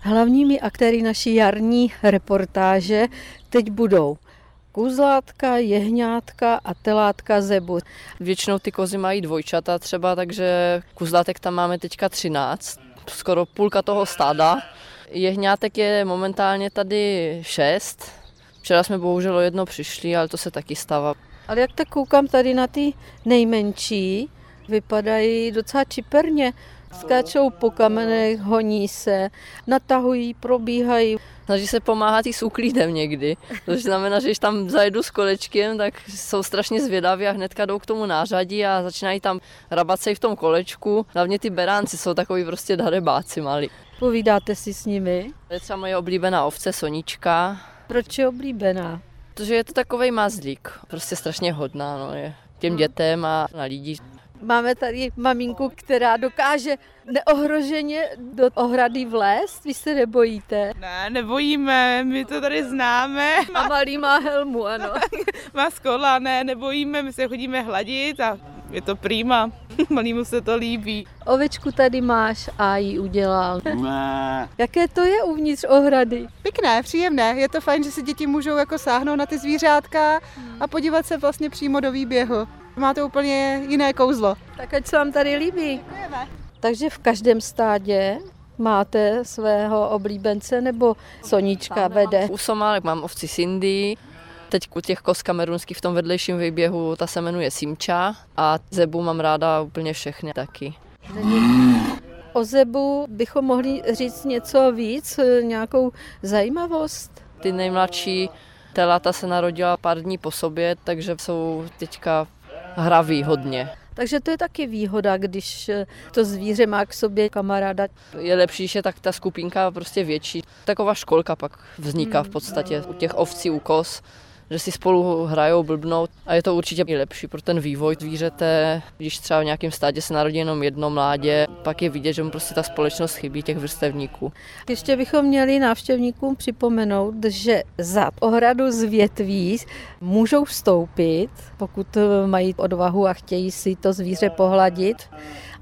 Hlavními aktéry naší jarní reportáže teď budou kuzlátka, jehňátka a telátka zebu. Většinou ty kozy mají dvojčata třeba, takže kuzlátek tam máme teďka 13, skoro půlka toho stáda. Jehňátek je momentálně tady 6. Včera jsme bohužel o jedno přišli, ale to se taky stává. Ale jak tak koukám tady na ty nejmenší, vypadají docela čiperně. Skáčou po kamenech, honí se, natahují, probíhají. Snaží se pomáhat i s úklidem někdy. To znamená, že když tam zajedu s kolečkem, tak jsou strašně zvědaví a hnedka jdou k tomu nářadí a začínají tam rabat se i v tom kolečku. Hlavně ty beránci jsou takový prostě darebáci malí. Povídáte si s nimi? To je třeba moje oblíbená ovce Sonička. Proč je oblíbená? Protože je to takový mazlík, prostě strašně hodná, no, je těm dětem a na lidi. Máme tady maminku, která dokáže neohroženě do ohrady vlézt. Vy se nebojíte? Ne, nebojíme, my to tady známe. A malý má helmu, ano. má skola, ne, nebojíme, my se chodíme hladit a je to prýma. Malýmu se to líbí. Ovečku tady máš a ji udělal. Ne. Jaké to je uvnitř ohrady? Pěkné, příjemné. Je to fajn, že si děti můžou jako sáhnout na ty zvířátka a podívat se vlastně přímo do výběhu. Má to úplně jiné kouzlo. Tak ať se vám tady líbí. Takže v každém stádě máte svého oblíbence nebo Sonička vede? U Somálek mám ovci Cindy, Teď u těch kos kamerunských v tom vedlejším výběhu, ta se jmenuje Simča a Zebu mám ráda úplně všechny taky. O Zebu bychom mohli říct něco víc, nějakou zajímavost? Ty nejmladší telata se narodila pár dní po sobě, takže jsou teďka hraví hodně. Takže to je taky výhoda, když to zvíře má k sobě kamaráda. Je lepší, že tak ta skupinka prostě větší. Taková školka pak vzniká v podstatě u těch ovcí, u kos že si spolu hrajou, blbnou a je to určitě i lepší pro ten vývoj zvířete, když třeba v nějakém stádě se narodí jenom jedno mládě, pak je vidět, že mu prostě ta společnost chybí těch vrstevníků. Ještě bychom měli návštěvníkům připomenout, že za ohradu z větví můžou vstoupit, pokud mají odvahu a chtějí si to zvíře pohladit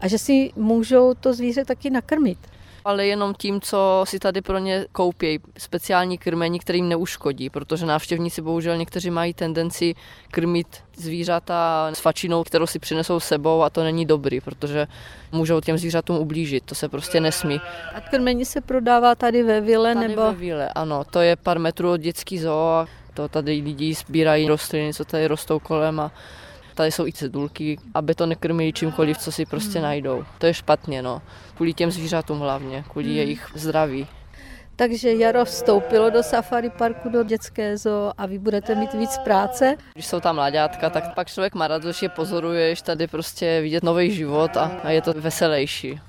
a že si můžou to zvíře taky nakrmit ale jenom tím, co si tady pro ně koupí speciální krmení, kterým neuškodí, protože návštěvníci bohužel někteří mají tendenci krmit zvířata s fačinou, kterou si přinesou sebou a to není dobrý, protože můžou těm zvířatům ublížit, to se prostě nesmí. A krmení se prodává tady ve vile tady nebo? ve vile, ano, to je pár metrů od dětský zoo to tady lidi sbírají rostliny, co tady rostou kolem a Tady jsou i cedulky, aby to nekrmili čímkoliv, co si prostě hmm. najdou. To je špatně, no. Kvůli těm zvířatům hlavně, kvůli hmm. jejich zdraví. Takže jaro vstoupilo do safari parku, do dětské zoo a vy budete mít víc práce. Když jsou tam mladátka, tak pak člověk má radost, že pozoruješ tady prostě vidět nový život a, a je to veselější.